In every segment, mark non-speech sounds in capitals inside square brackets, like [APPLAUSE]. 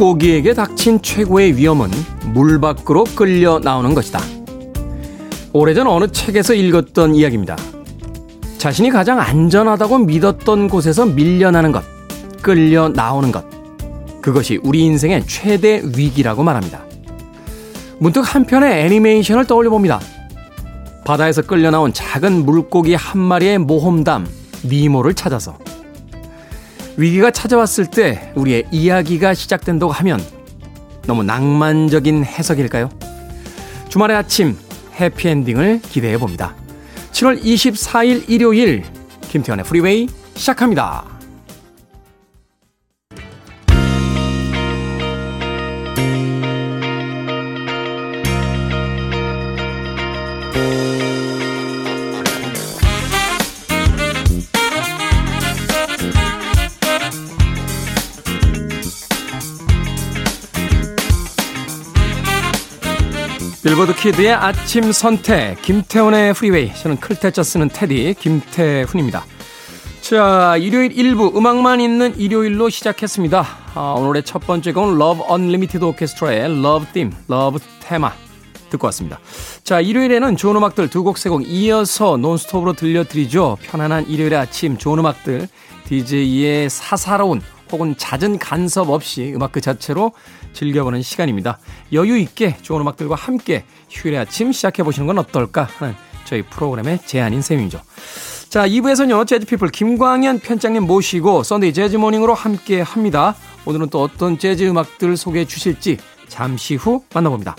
물고기에게 닥친 최고의 위험은 물 밖으로 끌려 나오는 것이다. 오래전 어느 책에서 읽었던 이야기입니다. 자신이 가장 안전하다고 믿었던 곳에서 밀려나는 것, 끌려 나오는 것. 그것이 우리 인생의 최대 위기라고 말합니다. 문득 한편의 애니메이션을 떠올려 봅니다. 바다에서 끌려 나온 작은 물고기 한 마리의 모험담, 니모를 찾아서 위기가 찾아왔을 때 우리의 이야기가 시작된다고 하면 너무 낭만적인 해석일까요? 주말의 아침 해피엔딩을 기대해 봅니다. 7월 24일 일요일 김태현의 프리웨이 시작합니다. 키드의 아침 선택 김태훈의 프리웨이 저는 클 태 자 쓰는 테디 김태훈입니다. 자 일요일 1부 음악만 있는 일요일로 시작했습니다. 아, 오늘의 첫 번째 곡은 Love Unlimited Orchestra의 Love Theme, Love 테마 듣고 왔습니다. 자 일요일에는 좋은 음악들 두 곡 세 곡 이어서 논스톱으로 들려드리죠. 편안한 일요일의 아침 좋은 음악들 DJ의 사사로운 혹은 잦은 간섭 없이 음악 그 자체로 즐겨보는 시간입니다. 여유 있게 좋은 음악들과 함께 휴일의 아침 시작해보시는 건 어떨까 하는 저희 프로그램의 제안인 셈이죠. 자, 2부에서는요, 재즈피플 김광현 편집장님 모시고 썬데이 재즈모닝으로 함께 합니다. 오늘은 또 어떤 재즈 음악들 소개해 주실지 잠시 후 만나봅니다.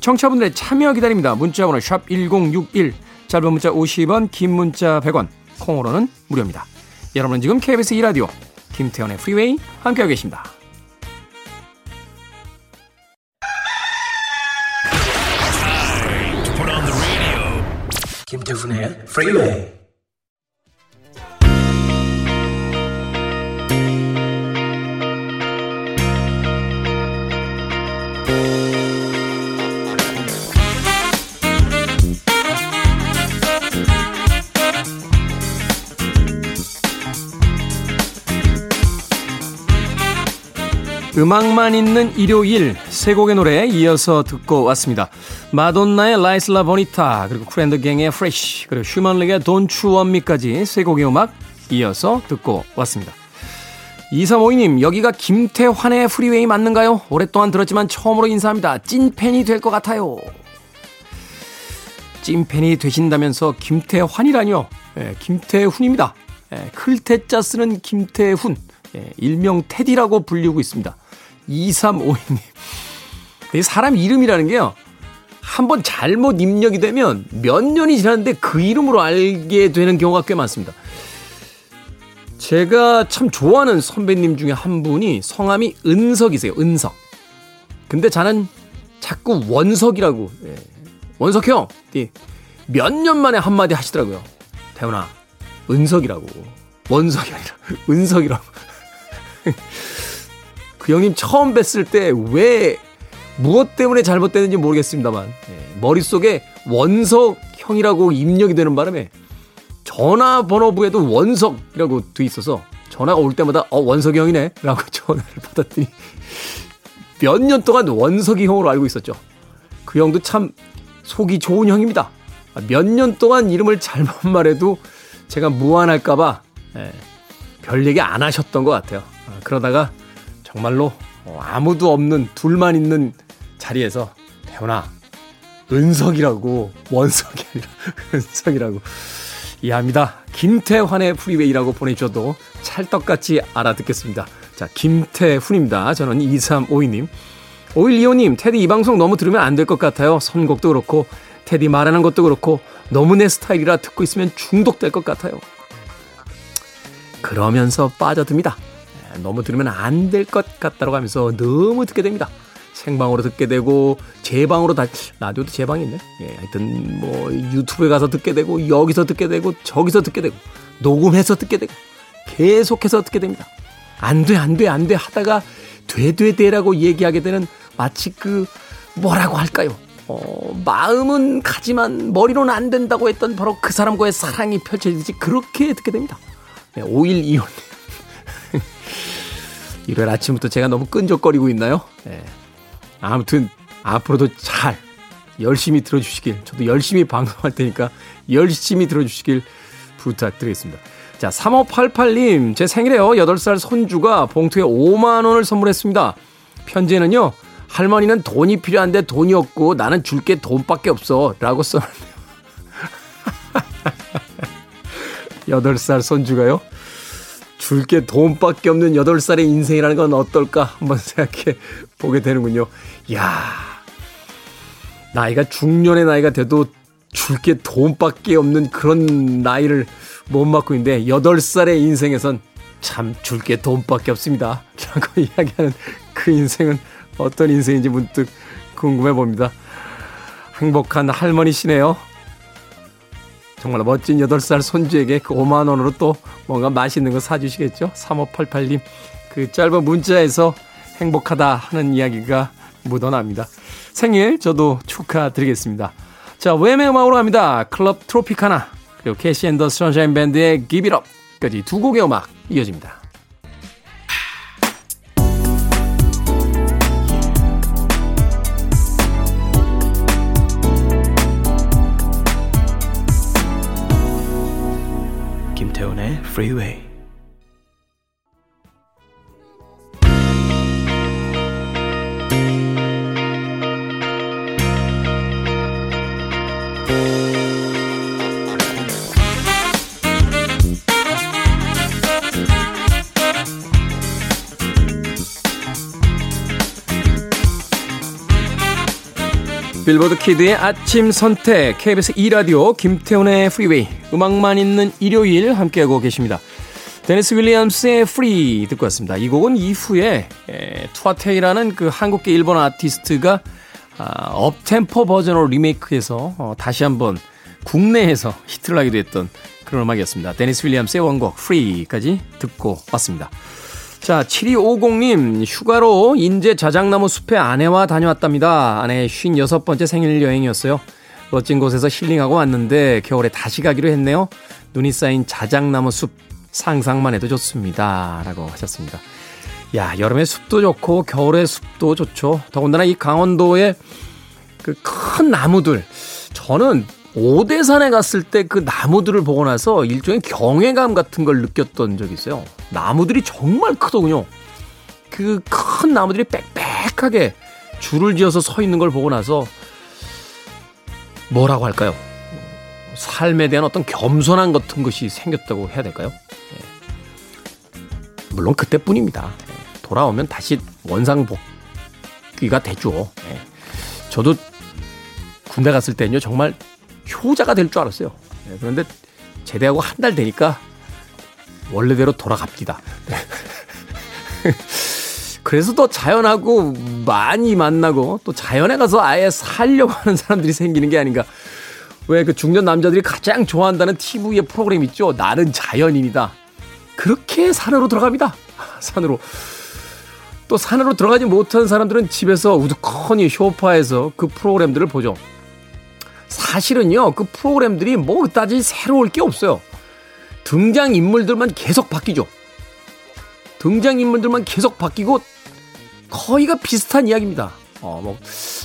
청취자분들의 참여 기다립니다. 문자번호 샵 1061, 짧은 문자 50원, 긴 문자 100원, 콩으로는 무료입니다. 여러분은 지금 KBS 2라디오 김태현의 프리웨이 함께하고 계십니다. 김태훈 음악만 있는 일요일 세 곡의 노래 이어서 듣고 왔습니다. 마돈나의 La Isla Bonita 그리고 쿠랜드갱의 프레쉬 그리고 휴먼릭의 돈추 원미까지 세 곡의 음악 이어서 듣고 왔습니다. 2352님 여기가 김태환의 프리웨이 맞는가요? 오랫동안 들었지만 처음으로 인사합니다. 찐팬이 될 것 같아요. 찐팬이 되신다면서 김태환이라뇨? 예, 김태훈입니다. 예, 클테짜 쓰는 김태훈. 예, 일명 테디라고 불리고 있습니다. 2352님. 사람 이름이라는 게요. 한번 잘못 입력이 되면 몇 년이 지났는데 그 이름으로 알게 되는 경우가 꽤 많습니다. 제가 참 좋아하는 선배님 중에 한 분이 성함이 은석이세요. 은석. 근데 저는 자꾸 원석이라고. 예. 원석 형. 예. 몇년 만에 한마디 하시더라고요. 태훈아, 은석이라고. 원석이 아니라 [LAUGHS] 은석이라고. 그 형님 처음 뵀을 때 왜 무엇 때문에 잘못됐는지 모르겠습니다만 예, 머릿속에 원석 형이라고 입력이 되는 바람에 전화번호부에도 원석이라고 돼 있어서 전화가 올 때마다 어 원석이 형이네 라고 [LAUGHS] 전화를 받았더니 몇 년 동안 원석이 형으로 알고 있었죠. 그 형도 참 속이 좋은 형입니다. 몇 년 동안 이름을 잘못 말해도 제가 무안할까봐 예, 별 얘기 안 하셨던 것 같아요. 아, 그러다가 정말로 어, 아무도 없는 둘만 있는 자리에서 태훈아 은석이라고 원석이 아니라 [LAUGHS] 은석이라고 얘기합니다. 김태환의 프리웨이라고 보내주셔도 찰떡같이 알아듣겠습니다. 자 김태훈입니다. 저는 2352님 5125님 테디 이 방송 너무 들으면 안 될 것 같아요. 선곡도 그렇고 테디 말하는 것도 그렇고 너무 내 스타일이라 듣고 있으면 중독될 것 같아요. 그러면서 빠져듭니다. 너무 들으면 안 될 것 같다고 하면서 너무 듣게 됩니다. 생방으로 듣게 되고 제 방으로 다 라디오도 제 방이 있네. 예, 하여튼 뭐 유튜브에 가서 듣게 되고 여기서 듣게 되고 저기서 듣게 되고 녹음해서 듣게 되고 계속해서 듣게 됩니다. 안 돼, 안 돼, 안 돼 하다가 돼, 돼, 돼라고 얘기하게 되는 마치 그 뭐라고 할까요? 어, 마음은 가지만 머리로는 안 된다고 했던 바로 그 사람과의 사랑이 펼쳐지듯이 그렇게 듣게 됩니다. 네, 5125님. [LAUGHS] 일요일 아침부터 제가 너무 끈적거리고 있나요? 예. 아무튼 앞으로도 잘 열심히 들어주시길 저도 열심히 방송할 테니까 열심히 들어주시길 부탁드리겠습니다. 자, 3588님, 제 생일에요. 8살 손주가 봉투에 5만 원을 선물했습니다. 편지에는요, 할머니는 돈이 필요한데 돈이 없고 나는 줄 게 돈밖에 없어. 라고 써놨네요. 8살 손주가요? 줄게 돈밖에 없는 8살의 인생이라는 건 어떨까 한번 [LAUGHS] 생각해 보게 되는군요. 이야, 나이가 중년의 나이가 돼도 줄게 돈밖에 없는 그런 나이를 못 맞고 있는데 8살의 인생에선 참 줄게 돈밖에 없습니다. [LAUGHS] 라고 이야기하는 그 인생은 어떤 인생인지 문득 궁금해 봅니다. 행복한 할머니시네요. 정말 멋진 8살 손주에게 그 5만 원으로 또 뭔가 맛있는 거 사주시겠죠? 3588님. 그 짧은 문자에서 행복하다 하는 이야기가 묻어납니다. 생일 저도 축하드리겠습니다. 자, Wham의 음악으로 갑니다. Club Tropicana. 그리고 KC & The Sunshine Band의 Give It Up까지 두 곡의 음악 이어집니다. 김태훈의 Freeway 빌보드 키드의 아침 선택 KBS 2라디오 김태훈의 프리웨이 음악만 있는 일요일 함께하고 계십니다. 데니스 윌리엄스의 Free 듣고 왔습니다. 이 곡은 이후에 에, 토와 테이라는 그 한국계 일본 아티스트가 아, up-tempo 버전으로 리메이크해서 어, 다시 한번 국내에서 히트를 하기도 했던 그런 음악이었습니다. 데니스 윌리엄스의 원곡 Free까지 듣고 왔습니다. 자, 7250님, 휴가로 인제 자작나무 숲에 아내와 다녀왔답니다. 아내의 56번째 생일 여행이었어요. 멋진 곳에서 힐링하고 왔는데 겨울에 다시 가기로 했네요. 눈이 쌓인 자작나무 숲 상상만 해도 좋습니다. 라고 하셨습니다. 야, 여름에 숲도 좋고 겨울에 숲도 좋죠. 더군다나 이 강원도의 그 큰 나무들. 저는 오대산에 갔을 때 그 나무들을 보고 나서 일종의 경외감 같은 걸 느꼈던 적이 있어요. 나무들이 정말 크더군요. 그 큰 나무들이 빽빽하게 줄을 지어서 서 있는 걸 보고 나서 뭐라고 할까요? 삶에 대한 어떤 겸손함 같은 것이 생겼다고 해야 될까요? 예. 물론 그때뿐입니다. 예. 돌아오면 다시 원상복귀가 되죠. 예. 저도 군대 갔을 때는요, 정말 효자가 될 줄 알았어요. 네, 그런데 제대하고 한 달 되니까 원래대로 돌아갑니다. 네. [LAUGHS] 그래서 또 자연하고 많이 만나고 또 자연에 가서 아예 살려고 하는 사람들이 생기는 게 아닌가. 왜 그 중년 남자들이 가장 좋아한다는 TV의 프로그램 있죠? 나는 자연인이다. 그렇게 산으로 들어갑니다. [LAUGHS] 산으로. 또 산으로 들어가지 못한 사람들은 집에서 우두커니 쇼파에서 그 프로그램들을 보죠. 사실은요, 그 프로그램들이 뭐 그다지 새로울 게 없어요. 등장 인물들만 계속 바뀌죠. 등장 인물들만 계속 바뀌고 거의가 비슷한 이야기입니다. 어, 뭐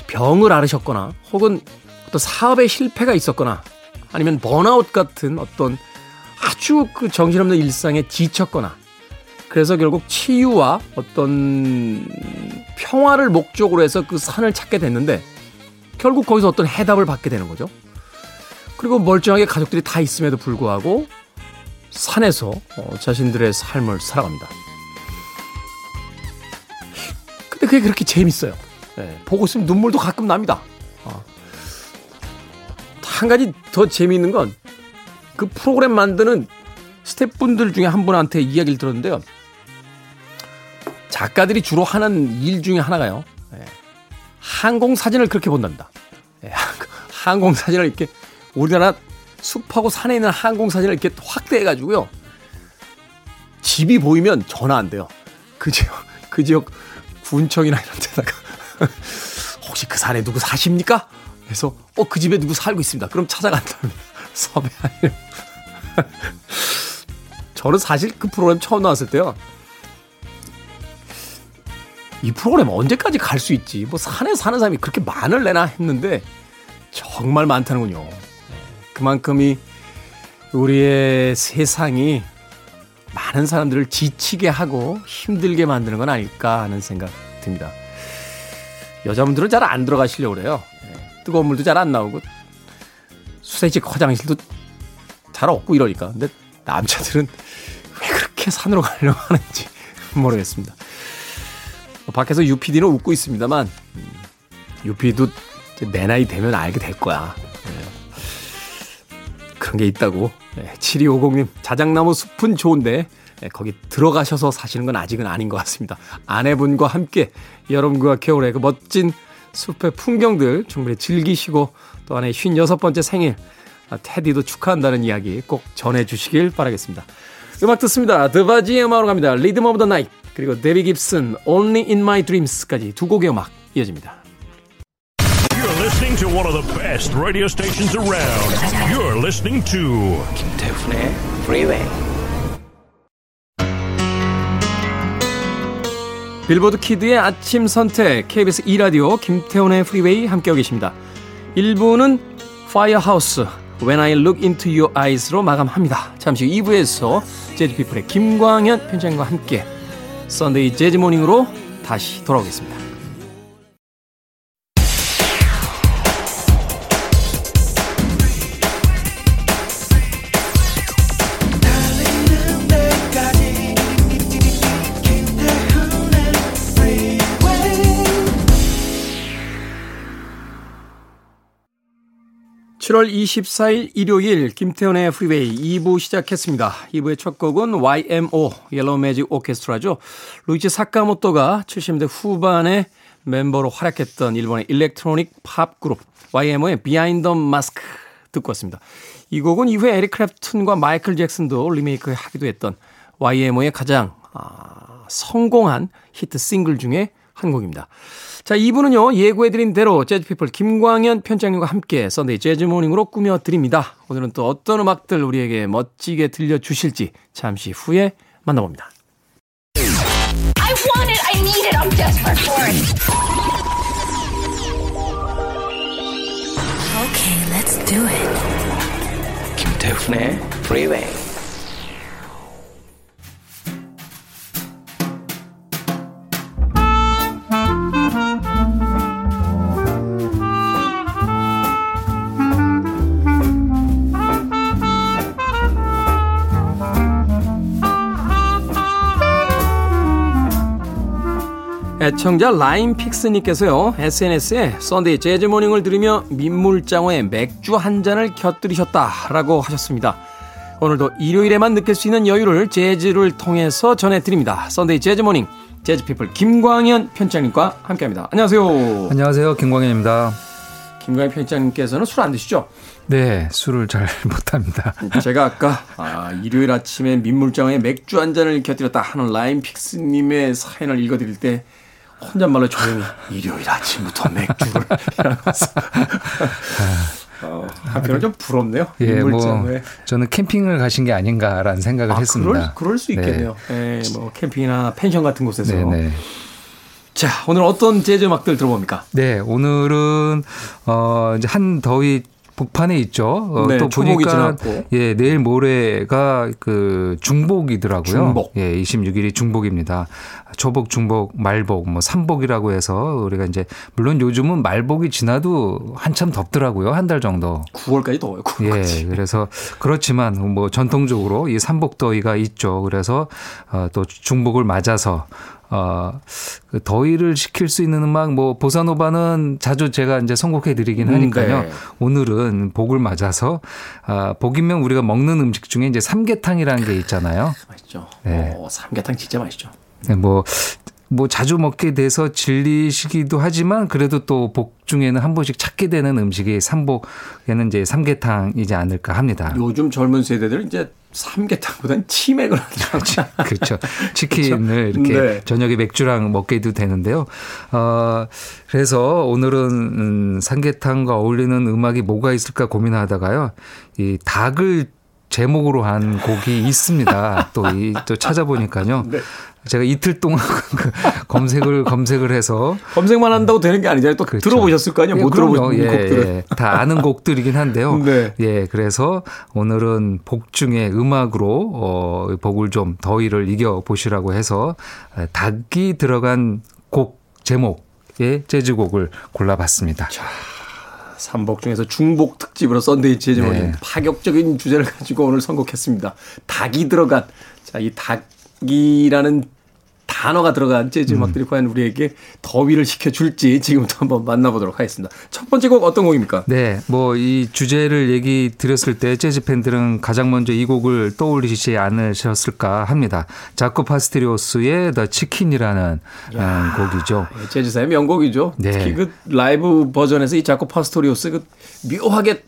병을 앓으셨거나 혹은 또 사업에 실패가 있었거나 아니면 번아웃 같은 어떤 아주 그 정신없는 일상에 지쳤거나 그래서 결국 치유와 어떤 평화를 목적으로 해서 그 산을 찾게 됐는데 결국 거기서 어떤 해답을 받게 되는 거죠. 그리고 멀쩡하게 가족들이 다 있음에도 불구하고 산에서 어, 자신들의 삶을 살아갑니다. 근데 그게 그렇게 재밌어요. 네, 보고 있으면 눈물도 가끔 납니다. 어. 한 가지 더 재미있는 건 그 프로그램 만드는 스태프분들 중에 한 분한테 이야기를 들었는데요. 작가들이 주로 하는 일 중에 하나가요. 네, 항공 사진을 그렇게 본답니다. 네, 항공 사진을 이렇게 우리나라 숲하고 산에 있는 항공 사진을 이렇게 확대해가지고요. 집이 보이면 전화 안 돼요. 그 지역, 그 지역 군청이나 이런 데다가 [LAUGHS] 혹시 그 산에 누구 사십니까? 그래서 어 그 집에 누구 살고 있습니다. 그럼 찾아간답니다. [LAUGHS] 섭외하려. 저는 사실 그 프로그램 처음 나왔을 때요. 이 프로그램 언제까지 갈 수 있지? 뭐 산에 사는 사람이 그렇게 많을래나 했는데 정말 많다는군요. 그만큼이 우리의 세상이 많은 사람들을 지치게 하고 힘들게 만드는 건 아닐까 하는 생각 듭니다. 여자분들은 잘 안 들어가시려고 그래요. 예, 뜨거운 물도 잘 안 나오고 수세식 화장실도 잘 없고 이러니까. 근데 남자들은 왜 그렇게 산으로 가려고 하는지 모르겠습니다. 밖에서 유피디는 웃고 있습니다만 유피도 내 나이 되면 알게 될 거야. 예. 그런 게 있다고. 7250님, 자작나무 숲은 좋은데, 거기 들어가셔서 사시는 건 아직은 아닌 것 같습니다. 아내분과 함께 여러분과 겨울에 그 멋진 숲의 풍경들 충분히 즐기시고 또 안에 56번째 생일 아, 테디도 축하한다는 이야기 꼭 전해주시길 바라겠습니다. 음악 듣습니다. 드바지의 음악으로 갑니다. Rhythm of the Night 그리고 데비 깁슨 Only in My Dreams까지 두 곡의 음악 이어집니다. You're listening to one of the best radio stations around. You're listening to 김태훈의 Freeway. 빌보드 키드의 아침 선택 KBS 2 라디오 김태훈의 프리웨이 함께하고 계십니다. 1부는 Firehouse When I Look Into Your Eyes로 마감합니다. 잠시 후 2부에서 재즈피플의 김광현 편장과 함께 썬데이 재즈모닝으로 다시 돌아오겠습니다. (7월 24일) 일요일 김태훈의 프리웨이 2부 시작했습니다. 2부의 첫 곡은 YMO Yellow Magic Orchestra죠. 류이치 사카모토가 70년대 후반에 멤버로 활약했던 일본의 일렉트로닉 팝 그룹 YMO의 Behind the Mask 듣고 왔습니다. 이 곡은 이후에 에릭 크랩튼과 마이클 잭슨도 리메이크 하기도 했던 YMO의 가장 아, 성공한 히트 싱글 중에 한 곡입니다. 자, 2부는요, 예고해드린 대로 재즈피플 김광현 편장님과 함께 썬데이 재즈모닝으로 꾸며드립니다. 오늘은 또 어떤 음악들 우리에게 멋지게 들려주실지 잠시 후에 만나봅니다. I want it. I need it. I'm desperate for it. Okay, let's do it. 김태훈의 Freeway. 애청자 라인픽스님께서요 SNS에 썬데이 재즈모닝을 들으며 민물장어에 맥주 한 잔을 곁들이셨다라고 하셨습니다. 오늘도 일요일에만 느낄 수 있는 여유를 재즈를 통해서 전해드립니다. 썬데이 재즈모닝 재즈피플 김광현 편집장님과 함께합니다. 안녕하세요. 안녕하세요. 김광현입니다. 김광현 편집장님께서는 술 안 드시죠? 네, 술을 잘 [LAUGHS] 못합니다. 제가 아까 아, 일요일 아침에 민물장어에 맥주 한 잔을 곁들였다 하는 라인픽스님의 사연을 읽어드릴 때 혼잣말로 조용히 [LAUGHS] 일요일 아침부터 맥주를 이러면서 어, 한편으로 좀 부럽네요. 예, 뭐. 저는 캠핑을 가신 게 아닌가라는 생각을 아, 했습니다. 그럴, 그럴 수 있겠네요. 예, 뭐 캠핑이나 펜션 같은 곳에서. 네, 네. 자, 오늘 어떤 재즈 음악들 들어봅니까? 네, 오늘은 어 이제 한 더위 복판에 있죠. 어, 네, 또 보니까 지났고. 예 내일 모레가 그 중복이더라고요. 중복. 예, 26일이 중복입니다. 초복, 중복, 말복, 뭐 삼복이라고 해서 우리가 이제 물론 요즘은 말복이 지나도 한참 덥더라고요. 한 달 정도. 9월까지 더워요. 9월까지. 예, 그래서 그렇지만 뭐 전통적으로 이 삼복더위가 있죠. 그래서 어, 또 중복을 맞아서 어, 그 더위를 식힐 수 있는 음악, 뭐, 보사노바는 자주 제가 이제 선곡해 드리긴 음, 하니까요. 네. 오늘은 복을 맞아서, 아, 복이면 우리가 먹는 음식 중에 이제 삼계탕이라는 게 있잖아요. 맛있죠. 네. 어, 삼계탕 진짜 맛있죠. 네, 뭐, 뭐 자주 먹게 돼서 질리시기도 하지만 그래도 또 복 중에는 한 번씩 찾게 되는 음식이 삼복에는 이제 삼계탕이지 않을까 합니다. 요즘 젊은 세대들은 이제 삼계탕보다는 치맥을 하더라고요. [LAUGHS] 그렇죠. 치킨을 이렇게 네. 저녁에 맥주랑 먹게도 되는데요. 어, 그래서 오늘은 음, 삼계탕과 어울리는 음악이 뭐가 있을까 고민하다가요. 이 닭을 제목으로 한 곡이 있습니다. 또 이 또 찾아보니까요. [LAUGHS] 네. 제가 이틀 동안 [LAUGHS] 그 검색을 검색을 해서 검색만 한다고 되는 게 아니잖아요. 또 그렇죠. 들어보셨을 거 아니에요. 예, 못. 들어보신 예, 곡들을. 예. 다 아는 곡들이긴 한데요. [LAUGHS] 네. 예, 그래서 오늘은 복 중에 음악으로 어, 복을 좀 더위를 이겨 보시라고 해서 닭이 들어간 곡 제목의 재즈곡을 골라봤습니다. 삼복 중에서 중복 특집으로 썬데이 제제목인 네. 파격적인 주제를 가지고 오늘 선곡했습니다. 닭이 들어간 자 이 닭이라는 단어가 들어간 재즈 음. 음악들이 과연 우리에게 더위를 식혀줄지 지금부터 한번 만나보도록 하겠습니다. 첫 번째 곡 어떤 곡입니까? 네, 뭐 이 주제를 얘기 드렸을 때 재즈 팬들은 가장 먼저 이 곡을 떠올리지 않으셨을까 합니다. 자코 파스토리우스의 The Chicken이라는 음, 곡이죠. 예, 재즈사의 명곡이죠. 네. 특히 그 라이브 버전에서 이 자코 파스토리오스 그 묘하게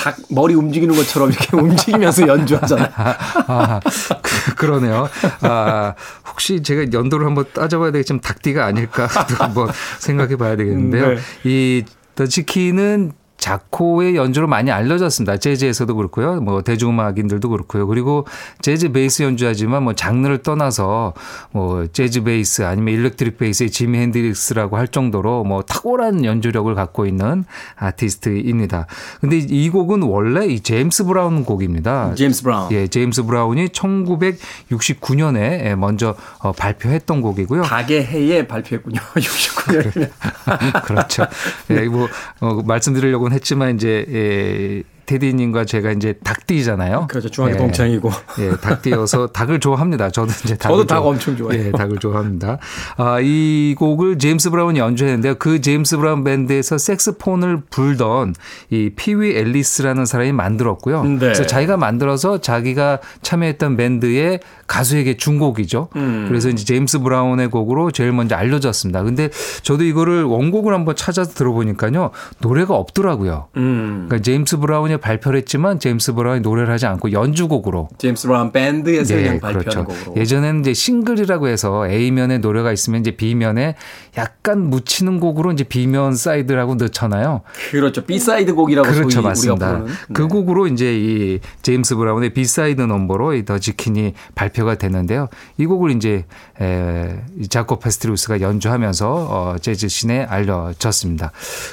닭 머리 움직이는 것처럼 이렇게 [LAUGHS] 움직이면서 연주하잖아요. 아, 그, 그러네요. 아, 혹시 제가 연도를 한번 따져봐야 되겠지만 닭띠가 아닐까 또 한번 생각해 봐야 되겠는데요. 네. 이 더치키는 자코의 연주로 많이 알려졌습니다. 재즈에서도 그렇고요. 뭐 대중음악인들도 그렇고요. 그리고 재즈 베이스 연주하지만 뭐 장르를 떠나서 뭐 재즈 베이스 아니면 일렉트릭 베이스의 지미 헨드릭스라고 할 정도로 뭐 탁월한 연주력을 갖고 있는 아티스트입니다. 근데 이 곡은 원래 이 제임스 브라운 곡입니다. 제임스 브라운. 예, 제임스 브라운이 1969년에 먼저 어, 발표했던 곡이고요. 닭의 해에 발표했군요. [LAUGHS] 69년이면. [LAUGHS] 그렇죠. 예, 뭐 어, 말씀드리려고는 했지만 이제 예, 테디님과 제가 이제 닭띠잖아요. 그렇죠. 중학교 예. 동창이고. 예, 닭띠여서 [LAUGHS] 닭을 좋아합니다. 저도 이제 닭을 저도 닭 좋아- 엄청 좋아해요. 예, 닭을 좋아합니다. 아, 이 곡을 제임스 브라운이 연주했는데요. 그 제임스 브라운 밴드에서 색스폰을 불던 이 피위 엘리스라는 사람이 만들었고요. 네. 그래서 자기가 만들어서 자기가 참여했던 밴드의 가수에게 준 곡이죠. 음. 그래서 이제 제임스 브라운의 곡으로 제일 먼저 알려졌습니다. 근데 저도 이거를 원곡을 한번 찾아서 들어보니까요. 노래가 없더라고요. 음. 그러니까 제임스 브라운이 발표를 했지만 제임스 브라운이 노래를 하지 않고 연주곡으로 제임스 브라운 밴드에서 예, 그냥 발표한 그렇죠. 곡으로. 예전에는 이제 싱글이라고 해서 A면에 노래가 있으면 이제 B면에 약간 묻히는 곡으로 이제 B면 side라고 넣잖아요. 그렇죠. B-side 곡이라고 그렇죠, 맞습니다. 부르는. 그 네. 곡으로 이제 이 제임스 브라운의 B-side 넘버로 이 The Chicken이 발표가 됐는데요. 이 곡을 이제 에, 자코 파스토리우스가 연주하면서 어, 재즈 scene에 알려졌습니다.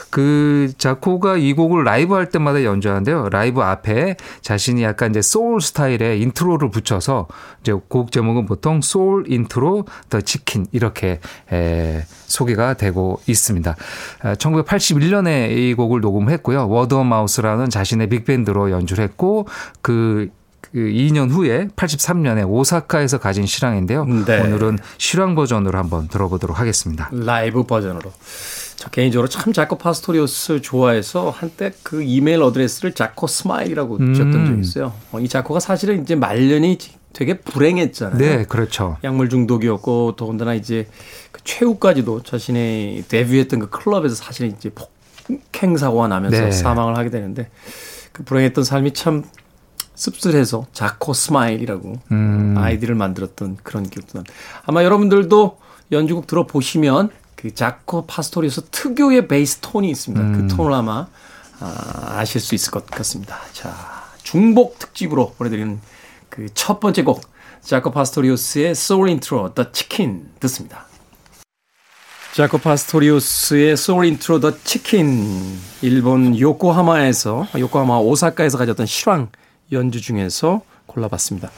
그 자코가 이 곡을 라이브 할 때마다 연주하는데 요. 라이브 앞에 자신이 약간 이제 소울 스타일의 intro를 붙여서 이제 곡 제목은 보통 Soul Intro The Chicken 이렇게 에, 소개가 되고 있습니다. 1981년에 이 곡을 녹음했고요. 워드 마우스라는 자신의 빅밴드로 연주를 했고 그, 그 2년 후에 83년에 오사카에서 가진 실황인데요. 네. 오늘은 실황 버전으로 한번 들어보도록 하겠습니다. 라이브 버전으로. 저 개인적으로 참 자코 파스토리우스 좋아해서 한때 그 이메일 어드레스를 자코 smile이라고 음. 지었던 적이 있어요. 어, 이 자코가 사실은 이제 말년이 되게 불행했잖아요. 네, 그렇죠. 약물 중독이었고 더군다나 이제 그 최후까지도 자신의 데뷔했던 그 클럽에서 사실은 이제 폭행 사고가 나면서 네. 사망을 하게 되는데 그 불행했던 삶이 참 씁쓸해서 자코 smile이라고 음. 아이디를 만들었던 그런 기억도 난. 아마 여러분들도 연주곡 들어보시면 그 자코 파스토리우스 특유의 베이스 톤이 있습니다. 음. 그 톤을 아마 아, 아실 수 있을 것 같습니다. 자, 중복 특집으로 보내드리는 그 첫 번째 곡 자코 파스토리우스의 Soul Intro The Chicken 듣습니다. 자코 파스토리우스의 Soul Intro The Chicken 일본 요코하마에서 요코하마 오사카에서 가졌던 실황 연주 중에서 골라봤습니다.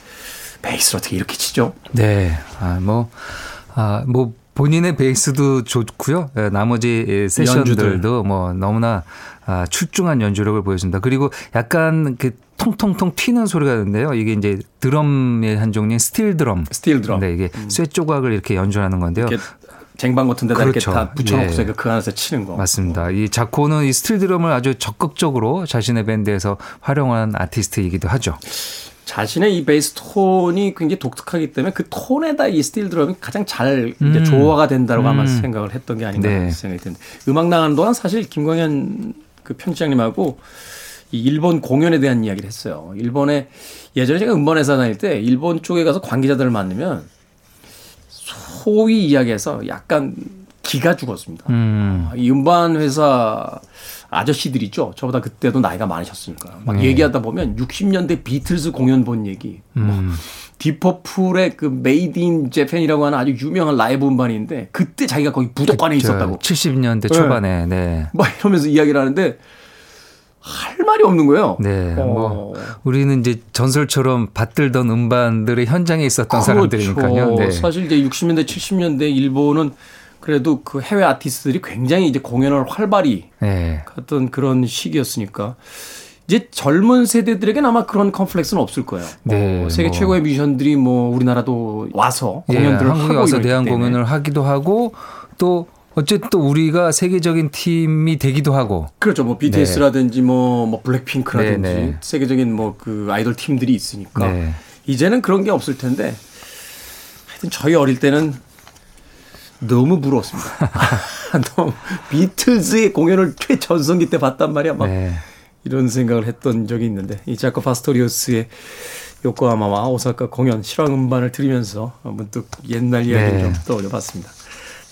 베이스를 어떻게 이렇게 치죠? 네. 아, 뭐, 아, 뭐, 본인의 베이스도 좋고요. 예, 나머지 예, 세션들도 연주들. 뭐 너무나 아, 출중한 연주력을 보여줍니다. 그리고 약간 그 통통통 튀는 소리가 나는데요. 이게 이제 드럼의 한 종류인 스틸 드럼. 스틸 드럼. 네, 이게 쇠 조각을 이렇게 연주하는 건데요. 쟁반 같은 데다 그렇죠. 이렇게 다 붙여놓고서 예. 그 안에서 치는 거. 맞습니다. 이 자코는 이 스틸 드럼을 아주 적극적으로 자신의 밴드에서 활용한 아티스트이기도 하죠. 자신의 이 베이스 톤이 굉장히 독특하기 때문에 그 톤에다 이 스틸 드럼이 가장 잘 음. 조화가 된다고 아마 음. 생각을 했던 게 아닌가 네. 생각이 드는데 음악 나가는 동안 사실 김광현 그 편집장님하고 이 일본 공연에 대한 이야기를 했어요. 일본에 예전에 제가 음반 회사 다닐 때 일본 쪽에 가서 관계자들을 만나면 소위 이야기해서 약간 기가 죽었습니다. 음. 아, 이 음반 회사 아저씨들 있죠. 저보다 그때도 나이가 많으셨으니까. 막 네. 얘기하다 보면 60년대 비틀즈 공연 본 얘기. 뭐 음. 딥 퍼플의 그 Made in Japan이라고 하는 아주 유명한 라이브 음반인데 그때 자기가 거기 무도관에 있었다고. 70년대 초반에 네. 막 이러면서 이야기를 하는데 할 말이 없는 거예요. 네, 어. 뭐 우리는 이제 전설처럼 받들던 음반들의 현장에 있었던 사람들이니까요. 네. 그렇죠. 사실 이제 60년대, 70년대 일본은 그래도 그 해외 아티스트들이 굉장히 이제 공연을 활발히 네. 갔던 그런 시기였으니까 이제 젊은 세대들에게는 아마 그런 컴플렉스는 없을 거예요. 네, 뭐 세계 뭐. 최고의 뮤지션들이 뭐 우리나라도 와서 예, 공연들을 한국에 하고 와서 대한 때문에. 공연을 하기도 하고 또 어쨌든 또 우리가 세계적인 팀이 되기도 하고 그렇죠. 뭐 BTS라든지 뭐, 뭐 블랙핑크라든지 네, 네. 세계적인 뭐 그 아이돌 팀들이 있으니까 네. 이제는 그런 게 없을 텐데 하여튼 저희 어릴 때는 너무 부러웠습니다. [LAUGHS] [LAUGHS] 너무 비틀즈의 공연을 최전성기 때 봤단 말이야. 막 네. 이런 생각을 했던 적이 있는데 이 자코 파스토리오스의 요코하마와 오사카 공연 실황 음반을 들으면서 문득 옛날 이야기를 네. 좀 떠올려 봤습니다.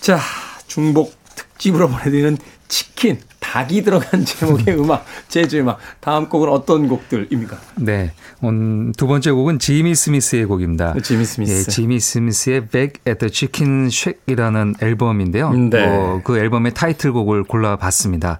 자, 중복 특집으로 보내드리는 치킨, 닭이 들어간 [LAUGHS] 제목의 음악, 재즈 음악. 다음 곡은 어떤 곡들입니까? 네. 오늘 두 번째 곡은 지미 스미스의 곡입니다. 지미 스미스. 예, 지미 스미스의 Back at the Chicken Shack이라는 앨범인데요. 네. 어, 그 앨범의 타이틀곡을 골라봤습니다.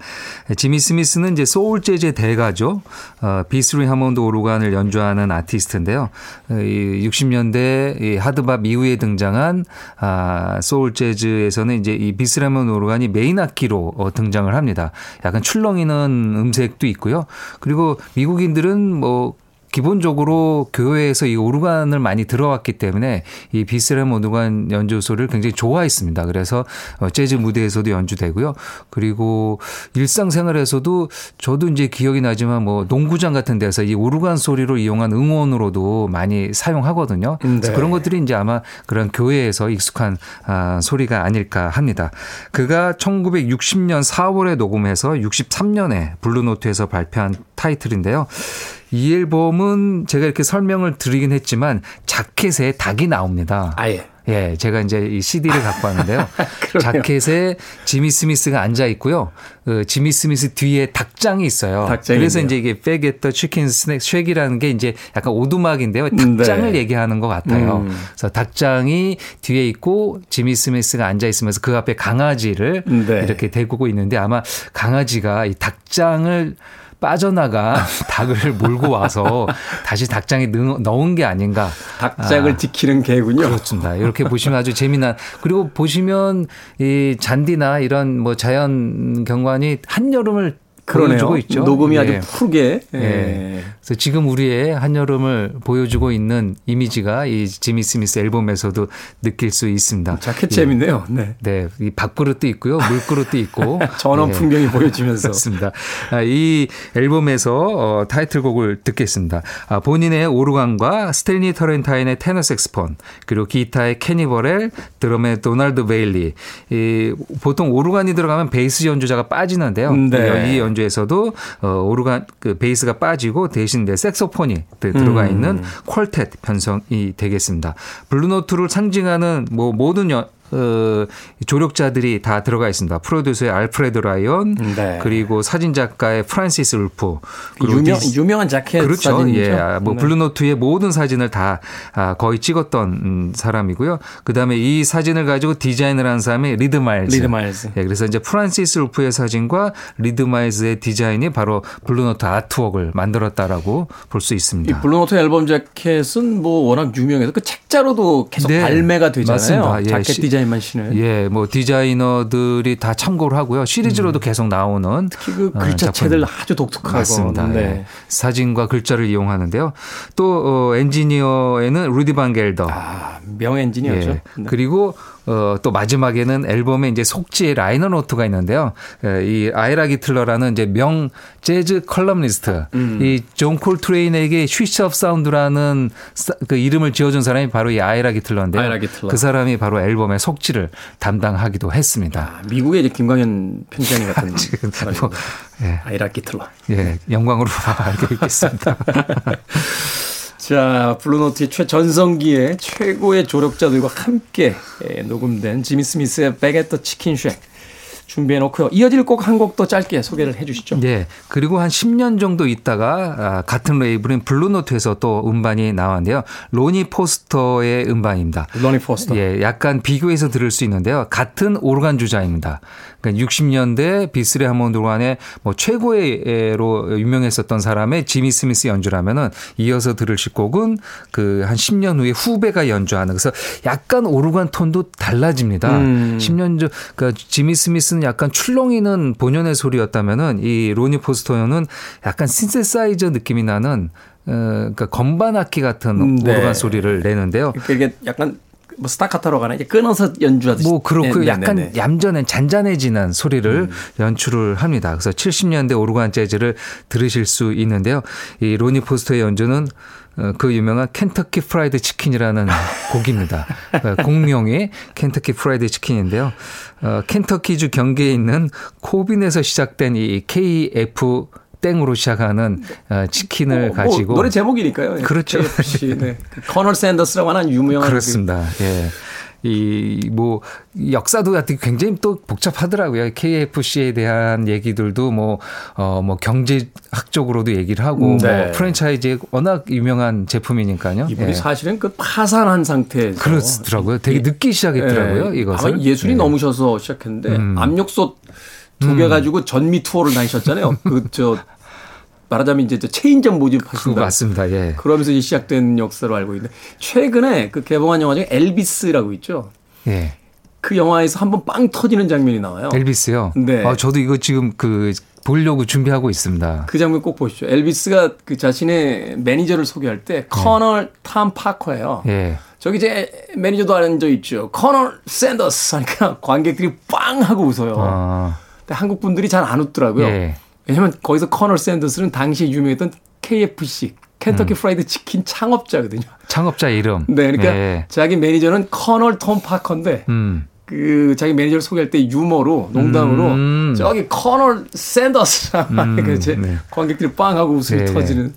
지미 스미스는 이제 소울 재즈의 대가죠. 어, 비스리 하몬드 오르간을 연주하는 아티스트인데요. 어, 이 60년대 이 하드밥 이후에 등장한 아, 소울 재즈에서는 이제 이 비스리 하몬드 오르간이 메인 악기로 어, 등장을 합니다. 약간 출렁이는 음색도 있고요. 그리고 미국인들은 뭐 기본적으로 교회에서 이 오르간을 많이 들어왔기 때문에 이 B-3 하몬드 오르간 연주 소리를 굉장히 좋아했습니다. 그래서 어, 재즈 무대에서도 연주되고요. 그리고 일상생활에서도 저도 이제 기억이 나지만 뭐 농구장 같은 데서 이 오르간 소리로 이용한 응원으로도 많이 사용하거든요. 그래서 네. 그런 것들이 이제 아마 그런 교회에서 익숙한 아, 소리가 아닐까 합니다. 그가 1960년 4월에 녹음해서 63년에 블루노트에서 발표한 타이틀인데요. 이 앨범은 제가 이렇게 설명을 드리긴 했지만 자켓에 닭이 나옵니다. 아예. 예, 제가 이제 이 CD를 갖고 왔는데요. [LAUGHS] 자켓에 지미 스미스가 앉아 있고요. 그 지미 스미스 뒤에 닭장이 있어요. 닭장이 그래서. 이제 이게 빼겠다 치킨 스낵 쉑이라는 게 이제 약간 오두막인데요. 네. 닭장을 얘기하는 것 같아요. 음. 그래서 닭장이 뒤에 있고 지미 스미스가 앉아 있으면서 그 앞에 강아지를 네. 이렇게 데리고 있는데 아마 강아지가 이 닭장을 빠져나가 [LAUGHS] 닭을 몰고 와서 다시 닭장에 넣- 넣은 게 아닌가. 닭장을 아. 지키는 개군요. 그렇습니다. 이렇게 보시면 아주 재미난 그리고 보시면 이 잔디나 이런 뭐 자연 경관이 한여름을. 보여주고 있죠. 녹음이 예. 아주 푸르게. 예. 예. 그래서 지금 우리의 한여름을 보여주고 있는 이미지가 이 지미 스미스 앨범에서도 느낄 수 있습니다. 자켓 재밌네요. 네. 네, 이 밥그릇도 있고요, 물그릇도 있고 [LAUGHS] 전원 예. 풍경이 보여지면서. 그렇습니다. 아, 이 앨범에서 어, 타이틀곡을 듣겠습니다. 아, 본인의 오르간과 스탠리 터렌타인의 테너 색스폰, 그리고 기타의 케니 버렐, 드럼의 도널드 베일리. 이, 보통 오르간이 들어가면 베이스 연주자가 빠지는데요. 네. 이 연주 에서도 어, 오르간 그 베이스가 빠지고 대신 네 색소폰이 들- 들어가 음. 있는 quartet 편성이 되겠습니다. 블루노트를 상징하는 뭐 모든 연, 어, 조력자들이 다 들어가 있습니다. 프로듀서의 알프레드 라이언, 네. 그리고 사진 작가의 프란시스 울프, 유명, 디스- 유명한 자켓 그렇죠. 사진이죠. 예, 아, 뭐 네. 블루노트의 모든 사진을 다 아, 거의 찍었던 음, 사람이고요. 그 다음에 이 사진을 가지고 디자인을 한 사람이 리드 마일즈. 리드 마일즈. 예, 그래서 이제 프란시스 울프의 사진과 리드 마일즈의 디자인이 바로 블루노트 artwork을 만들었다라고 볼수이 있습니다. 블루노트 앨범 자켓은 뭐 워낙 유명해서 그 책자로도 계속 네, 발매가 되잖아요. 맞습니다. 예, 자켓 시- 디자인만 실은. 예, 뭐 디자이너들이 다 참고를 하고요. 시리즈로도 계속 나오는 특히 그 어, 글자체들. 아주 독특하고. 맞습니다. 네. 예. 사진과 글자를 이용하는데요. 또 어, 엔지니어에는 루디 반 겔더. 아, 명 엔지니어죠. 예. 네. 그리고 어, 또 마지막에는 앨범에 이제 속지의 liner note가 있는데요. 예, 이 아이라 기틀러라는 이제 명 재즈 컬럼니스트, 음. 이 존 콜트레인에게 sheets of sound라는 사- 그 이름을 지어준 사람이 바로 이 아이라 기틀러인데요. 아이라 기틀러. 그 사람이 바로 앨범의 속지를 담당하기도 했습니다. 아, 미국의 이제 김광현 편집장님 [LAUGHS] 같은. 뭐, 예. 아이라 기틀러. 예, 영광으로 [LAUGHS] 알고 있겠습니다. [LAUGHS] 자, 블루노트의 최전성기의 최고의 조력자들과 함께 예, 녹음된 지미 스미스의 Back at the Chicken Shack 준비해 놓고요. 이어질 곡 한 곡 더 짧게 소개를 해 주시죠. 네. 그리고 한 10년 정도 있다가 아, 같은 레이블인 블루노트에서 또 음반이 나왔는데요. 로니 포스터의 음반입니다. 로니 포스터. 예, 약간 비교해서 들을 수 있는데요. 같은 오르간 주자입니다. 그러니까 60년대 비스레 하몬드 오르간의 뭐 최고의로 유명했었던 사람의 지미 스미스 연주라면은 이어서 들으실 곡은 그 한 10년 후에 후배가 연주하는 그래서 약간 오르간 톤도 달라집니다. 음. 10년 전 그러니까 지미 스미스는 약간 출렁이는 본연의 소리였다면은 이 로니 포스터는 약간 신세사이저 느낌이 나는 어, 그러니까 건반 악기 같은 음, 네. 오르간 소리를 내는데요. 이게 약간 뭐 스타카토로 가나 이게 끊어서 연주하듯이. 뭐 그렇고 네, 네, 약간 네, 네. 얌전한 잔잔해지는 소리를 음. 연출을 합니다. 그래서 70년대 오르간 재즈를 들으실 수 있는데요. 이 로니 포스터의 연주는 어, 그 유명한 Kentucky Fried Chicken이라는 [LAUGHS] 곡입니다. 어, 곡명이 Kentucky Fried Chicken인데요. 어, 켄터키주 경계에 있는 코빈에서 시작된 이 KF 땡으로 시작하는 어, 치킨을 뭐, 가지고 뭐 노래 제목이니까요. 그렇죠. KFC, 네. 그 커널 샌더스라고 하는 유명한 그렇습니다. 예. 이, 뭐, 역사도 굉장히 또 복잡하더라고요. KFC에 대한 얘기들도 뭐, 어, 뭐, 경제학적으로도 얘기를 하고, 음, 네. 뭐, 프랜차이즈의 워낙 유명한 제품이니까요. 그 이분이 예. 사실은 그 파산한 상태에서 그렇더라고요. 되게 늦게 시작했더라고요. 예, 이것을. 아마 예술이 예. 넘으셔서 시작했는데 음. 압력솥 두 개 가지고 전미 투어를 다니셨잖아요. 그저 말하자면 이제 저 체인점 그거 모집하신다. 맞습니다. 예. 그러면서 이제 시작된 역사로 알고 있는데 최근에 그 개봉한 영화 중에 엘비스라고 있죠. 예. 그 영화에서 한번 빵 터지는 장면이 나와요. 엘비스요. 네. 아, 저도 이거 지금 그 보려고 준비하고 있습니다. 그 장면 꼭 보십시오. 엘비스가 그 자신의 매니저를 소개할 때 Colonel 톰 파커예요. 예. 저기 이제 매니저도 앉아 있죠. Colonel 샌더스 하니까 [LAUGHS] 관객들이 빵 하고 웃어요. 아, 한국 분들이 잘 안 웃더라고요. 예. 왜냐면 거기서 Colonel 샌더스는 당시에 유명했던 KFC Kentucky 음. Fried Chicken 창업자거든요. 창업자 이름. 네, 그러니까 예. 자기 매니저는 Colonel 톰 파커인데 음. 그 자기 매니저를 소개할 때 유머로 농담으로 음. 저기 Colonel 샌더스라 그래서 이제 네. 관객들이 빵 하고 웃음이 네. 터지는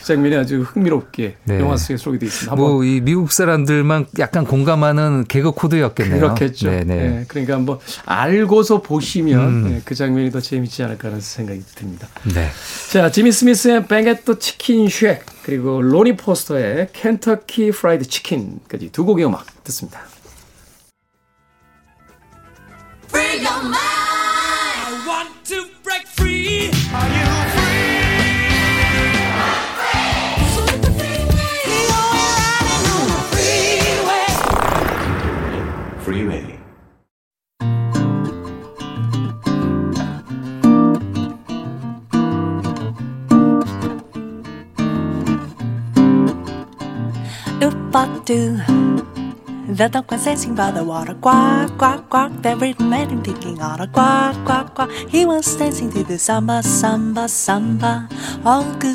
그 장면이 아주 흥미롭게 네. 영화 속에 소개되어 있습니다. 한번 뭐이 미국 사람들만 약간 공감하는 개그 코드였겠네요. 그렇겠죠. 네네. 네, 그러니까 한번 알고서 보시면 음. 네, 그 장면이 더 재밌지 않을까 하는 생각이 듭니다. 네. 자, 지미 스미스의 뱅게또 치킨 쉑 그리고 로니 포스터의 켄터키 프라이드 치킨까지 두 곡의 음악 듣습니다. Freeway. Doo. The dog was dancing by the water. Quack, quack, quack. That rhythm made him thinking on a quack, quack, quack. He was dancing to the samba, samba, samba. All good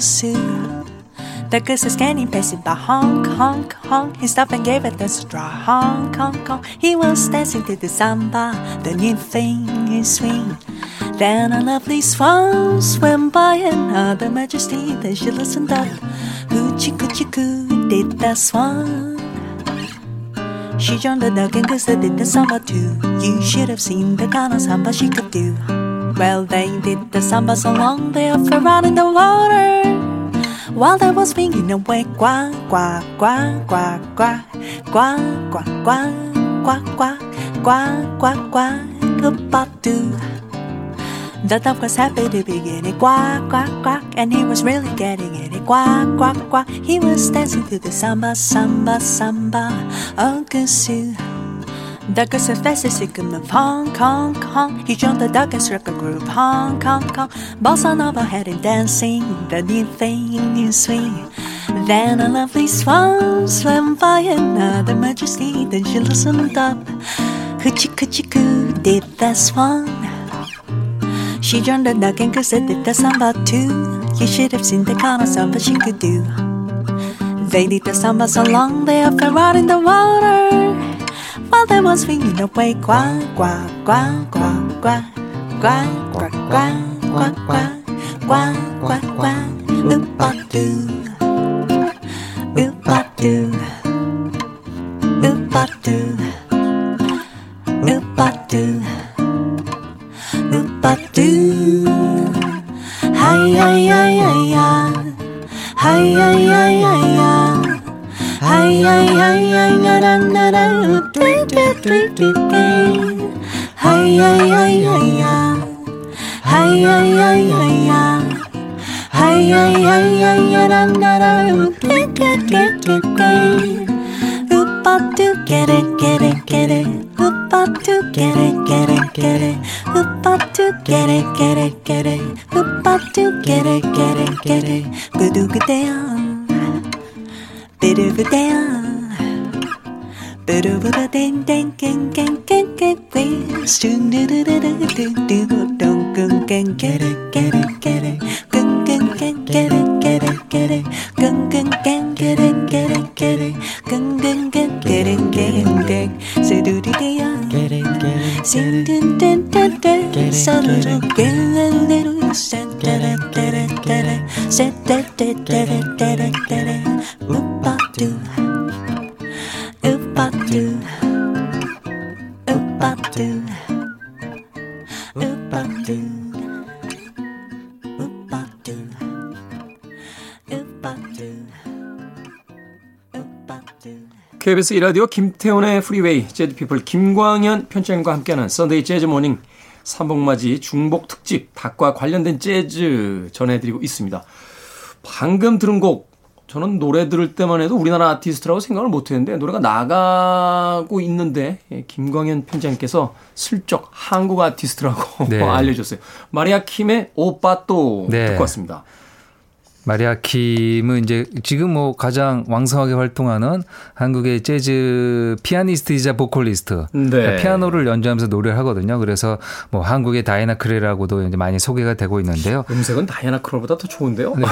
The goose is getting passing by honk, honk, honk. He stopped and gave it a straw honk, honk, honk. He was dancing to the samba, the new thing is swing. Then a lovely swan swam by the majesty. Then she listened up. Hoochie coochie coo did the swan. She joined the duck and goose that did the samba too. You should have seen the kind of samba she could do. Well, they did the samba so long they are around in the water. While they was swinging away, quack, quack, quack, quack, quack, quack, quack, quack, quack, quack, quack, quack, quack, goodbye-doo. The dove was happy to be getting quack, quack, quack, and he was really getting it. Quack, quack, quack. He was dancing to the samba, samba, samba. Oh, Gusoo. The goose as fast as he could move, honk, honk, honk. He joined the dog and struck a groove, honk, honk, honk. Bossa Nova had him dancing, the new thing, new swing. Then a lovely swan swam by another majesty. Then she loosened up, hoochie coochie coo did the swan. She joined the duck and that did the samba too. You should have seen the kind of samba she could do. They did the samba so long they all fell out in the water. While they was swinging away, quack, quack, quack, quack, quack, quack, quack, quack, quack, quack, quack, quack, quack, oop-a-doo, do, oop do, oop do, oop do. Hi hi hi hi hi, hi hi hi hi hi. Hi hi hi hi na na na na, do do do do do. Hi hi hi hi hi, hi hi hi hi hi. Hi, hi, hi, hi, hi, da, da, oop, do, do, do, do, do. Oop, up, do, get it, get it, get it. Oop, up, do, get it, get it, get it. Oop, up, do, get it, get it, get it. Oop, up, do, get it, get it, get it. Ba-doo-ga-down. Ba-doo-ga-down. Ba-doo-ba-da-ding, ding, ding, ding, ding, ding, ding. Shoo-doo-doo-doo-doo-doo-doo. Gung, gung, get it, get it, get it. Gung, gung, get it, get it, get it, gung gung gang, get it, get it, get it, gung gung gang, get it, gang gang, say do do do ya, get it, get it, sing din din din din, sa do do get it, little set, get it, get it, get it, set that that that that that that that, upa do, upa do, upa do, upa do. KBS 이라디오 김태훈의 Freeway 재즈피플 김광현 편집장과 함께하는 Sunday Jazz Morning 삼복맞이 중복 특집 닭과 관련된 재즈 전해드리고 있습니다. 방금 들은 곡 저는 노래 들을 때만 해도 우리나라 아티스트라고 생각을 못했는데 노래가 나가고 있는데 예, 김광현 편집장께서 슬쩍 한국 아티스트라고 네. [LAUGHS] 알려줬어요. 마리아 킴의 O Pato 네. 듣고 왔습니다. 마리아 킴은 이제 지금 뭐 가장 왕성하게 활동하는 한국의 재즈 피아니스트이자 보컬리스트. 네. 그러니까 피아노를 연주하면서 노래를 하거든요. 그래서 뭐 한국의 다이아나 크롤이라고도 이제 많이 소개가 되고 있는데요. 음색은 다이아나 크롤보다 더 좋은데요? 네.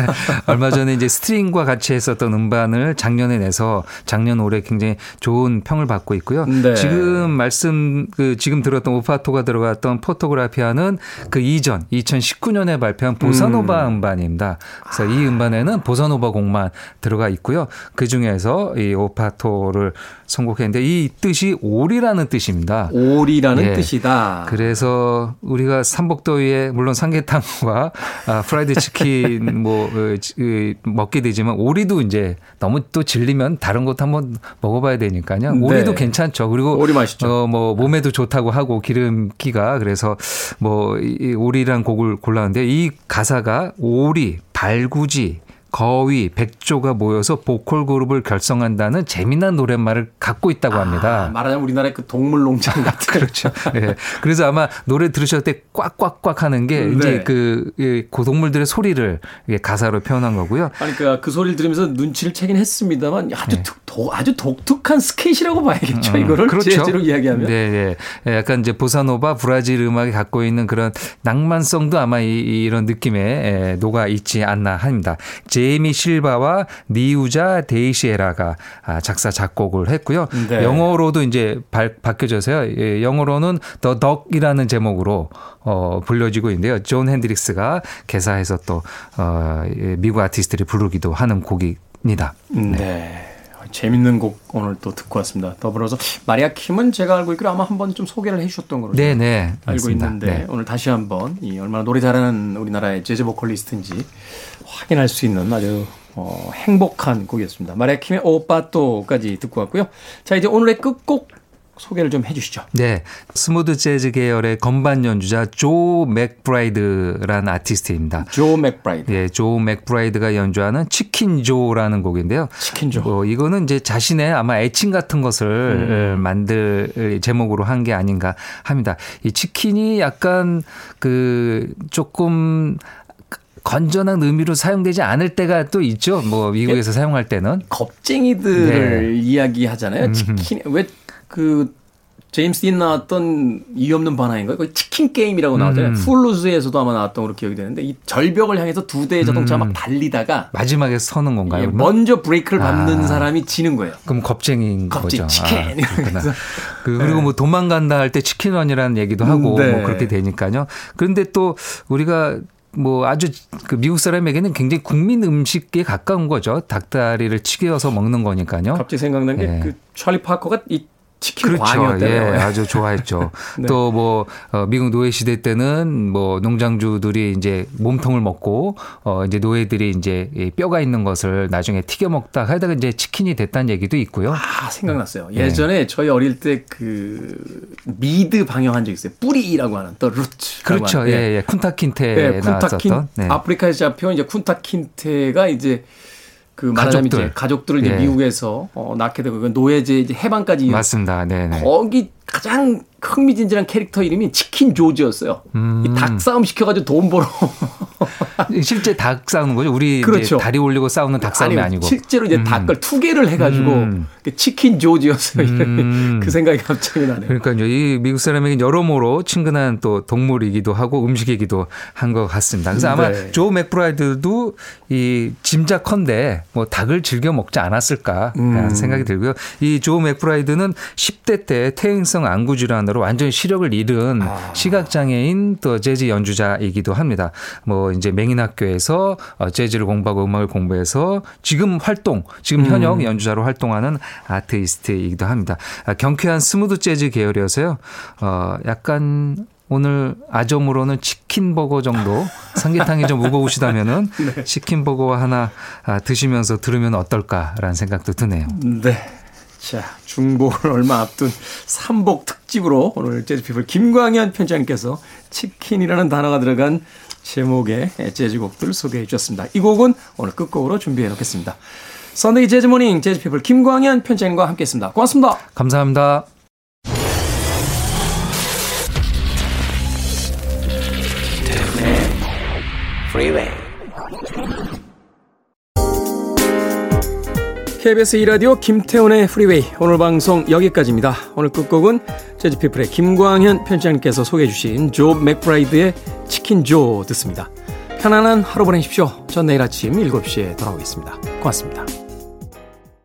[LAUGHS] 얼마 전에 이제 string과 같이 했었던 음반을 작년에 내서 작년 올해 굉장히 좋은 평을 받고 있고요. 네. 지금 말씀 그 지금 들었던 O Pato가 들어갔던 Fotografia는 그 이전 2019년에 발표한 보사노바 음. 반입니다 그래서 이 음반에는 보사노바 곡만 들어가 있고요. 그 중에서 이 O Pato를 선곡했는데 이 뜻이 오리라는 뜻입니다. 오리라는 예. 뜻이다. 그래서 우리가 삼복더위에 물론 삼계탕과 아, 프라이드 치킨 [LAUGHS] 뭐 어, 먹게 되지만 오리도 이제 너무 또 질리면 다른 것도 한번 먹어봐야 되니까요. 오리도 네. 괜찮죠. 그리고 오리 맛있죠. 어, 뭐 몸에도 좋다고 하고 기름기가 그래서 뭐이 오리란 곡을 골랐는데 이 가사가 오리, 발구지 거위, 백조가 모여서 보컬 그룹을 결성한다는 재미난 노랫말을 갖고 있다고 합니다. 아, 말하자면 우리나라의 그 동물 농장 같은. [LAUGHS] 그렇죠. 예. 그래서 아마 노래 들으셨을 때 꽉꽉꽉 하는 게 네. 이제 그, 예, 그 동물들의 소리를 가사로 표현한 거고요. 그러니까 그 소리를 들으면서 눈치를 채긴 했습니다만 아주 네. 독, 독- 아주 독특한 스케이시라고 봐야겠죠. 음, 이거를 그렇죠. 재즈로 이야기하면. 네, 네. 예, 약간 이제 보사노바 브라질 음악이 갖고 있는 그런 낭만성도 아마 이, 이런 느낌에 예, 녹아 있지 않나 합니다. 제이미 실바와 니우자 테이셰이라가 아, 작사 작곡을 했고요. 네. 영어로도 이제 발- 바뀌어져서요. 예, 영어로는 The Duck이라는 제목으로 어, 불려지고 있는데요. 존 핸드릭스가 개사해서 또 어, 예, 미국 아티스트들이 부르기도 하는 곡입니다. 네. 재밌는 곡 오늘 또 듣고 왔습니다. 더불어서 마리아 킴은 제가 알고 있기로 아마 한 번 좀 소개를 해주셨던 걸로 네, 네. 알고 맞습니다. 있는데 네. 오늘 다시 한번 이 얼마나 노래 잘하는 우리나라의 재즈 보컬리스트인지 확인할 수 있는 아주 어, 행복한 곡이었습니다. 마리아 킴의 O Pato까지 듣고 왔고요. 자 이제 오늘의 끝곡 소개를 좀 해주시죠. 네. smooth jazz 계열의 건반 연주자 조 맥브라이드라는 아티스트입니다. 조 맥브라이드. 예, 조 맥브라이드가 연주하는 Chicken Joe라는 곡인데요. Chicken Joe. 어, 이거는 이제 자신의 아마 애칭 같은 것을 음. 만들 제목으로 한 게 아닌가 합니다. 이 치킨이 약간 그 조금 건전한 의미로 사용되지 않을 때가 또 있죠. 뭐 미국에서 사용할 때는. 겁쟁이들을 네. 이야기하잖아요. 치킨 왜 그 제임스 딘 나왔던 이유 없는 바나인가요? 그 치킨 게임이라고 나오잖아요. 음. 풀루즈에서도 아마 나왔던 걸로 기억이 되는데 이 절벽을 향해서 두 대의 자동차가 막 달리다가 마지막에 서는 건가요? 예? 먼저 브레이크를 밟는 아. 사람이 지는 거예요. 그럼 겁쟁이인 겁쟁이, 거죠. 치킨. 아, 그렇구나. 그래서, 그, 그리고 뭐 도망간다 할 때 치킨런이라는 얘기도 하고 네. 뭐 그렇게 되니까요. 그런데 또 우리가 뭐 아주 그 미국 사람에게는 굉장히 국민 음식에 가까운 거죠. 닭다리를 튀겨서 먹는 거니까요. 갑자기 생각난 게 네. 그 찰리 파커가 이 치킨 그렇죠. 광이었대요. 예, 아주 좋아했죠. [LAUGHS] 네. 또뭐 어, 미국 노예 시대 때는 뭐 농장주들이 이제 몸통을 먹고 어 이제 노예들이 이제 이 뼈가 있는 것을 나중에 튀겨 먹다 하다가 이제 치킨이 됐다는 얘기도 있고요. 아 생각났어요. 네. 예전에 저희 어릴 때 그 미드 방영한 적 있어요. 뿌리라고 하는 The Roots. 그렇죠. 예, 예. 쿤타킨테 네, 쿤타킨 나왔었던. 네. 아프리카에서 잡혀온 이제 쿤타킨테가 이제 그 말하자면 가족들. 이제 가족들을 이제 예. 미국에서 어, 낳게 되고 그 노예제 이제 해방까지 맞습니다. 네, 네. 거기 가장 흥미진진한 캐릭터 이름이 치킨 조지였어요. 음. 이 닭 싸움 시켜가지고 돈 벌어. [LAUGHS] 실제 닭 싸우는 거죠. 우리 그렇죠. 다리 올리고 싸우는 닭 싸움이 아니고. 실제로 이제 닭을 투계를 해가지고 음. 그 치킨 조지였어요. 음. [LAUGHS] 그 생각이 갑자기 나네요. 그러니까요. 이 미국 사람에게 여러모로 친근한 또 동물이기도 하고 음식이기도 한 것 같습니다. 그래서 아마 네. 조 맥브라이드도 이 짐작컨대 뭐 닭을 즐겨 먹지 않았을까라는 음. 생각이 들고요. 이 조 맥브라이드는 10대 때 퇴행성 안구 질환으로 완전히 시력을 잃은 아. 시각 장애인 또 재즈 연주자이기도 합니다. 뭐 이제 맹인학교에서 어, 재즈를 공부하고 음악을 공부해서 지금 활동, 지금 음. 현역 연주자로 활동하는 아티스트이기도 합니다. 아, 경쾌한 smooth 재즈 계열이어서요. 어, 약간 오늘 아점으로는 치킨 버거 정도 삼계탕이 좀 무거우시다면은 [LAUGHS] 네. 치킨 버거와 하나 아, 드시면서 들으면 어떨까라는 생각도 드네요. 네. 자, 중복을 [LAUGHS] 얼마 앞둔 삼복 특집으로 오늘 재즈피플 김광현 편집장님께서 치킨이라는 단어가 들어간 제목의 재즈곡들을 소개해 주셨습니다. 이 곡은 오늘 끝곡으로 준비해 놓겠습니다. 선데이 재즈모닝 재즈피플 김광현 편집장님과 함께했습니다. 고맙습니다. 감사합니다. Freeway. KBS 이라디오 김태훈의 프리웨이 오늘 방송 여기까지입니다. 오늘 끝곡은 재즈피플의 김광현 편집장님께서 소개해 주신 조 맥브라이드의 치킨 조 듣습니다. 편안한 하루 보내십시오. 전 내일 아침 7시에 돌아오겠습니다. 고맙습니다.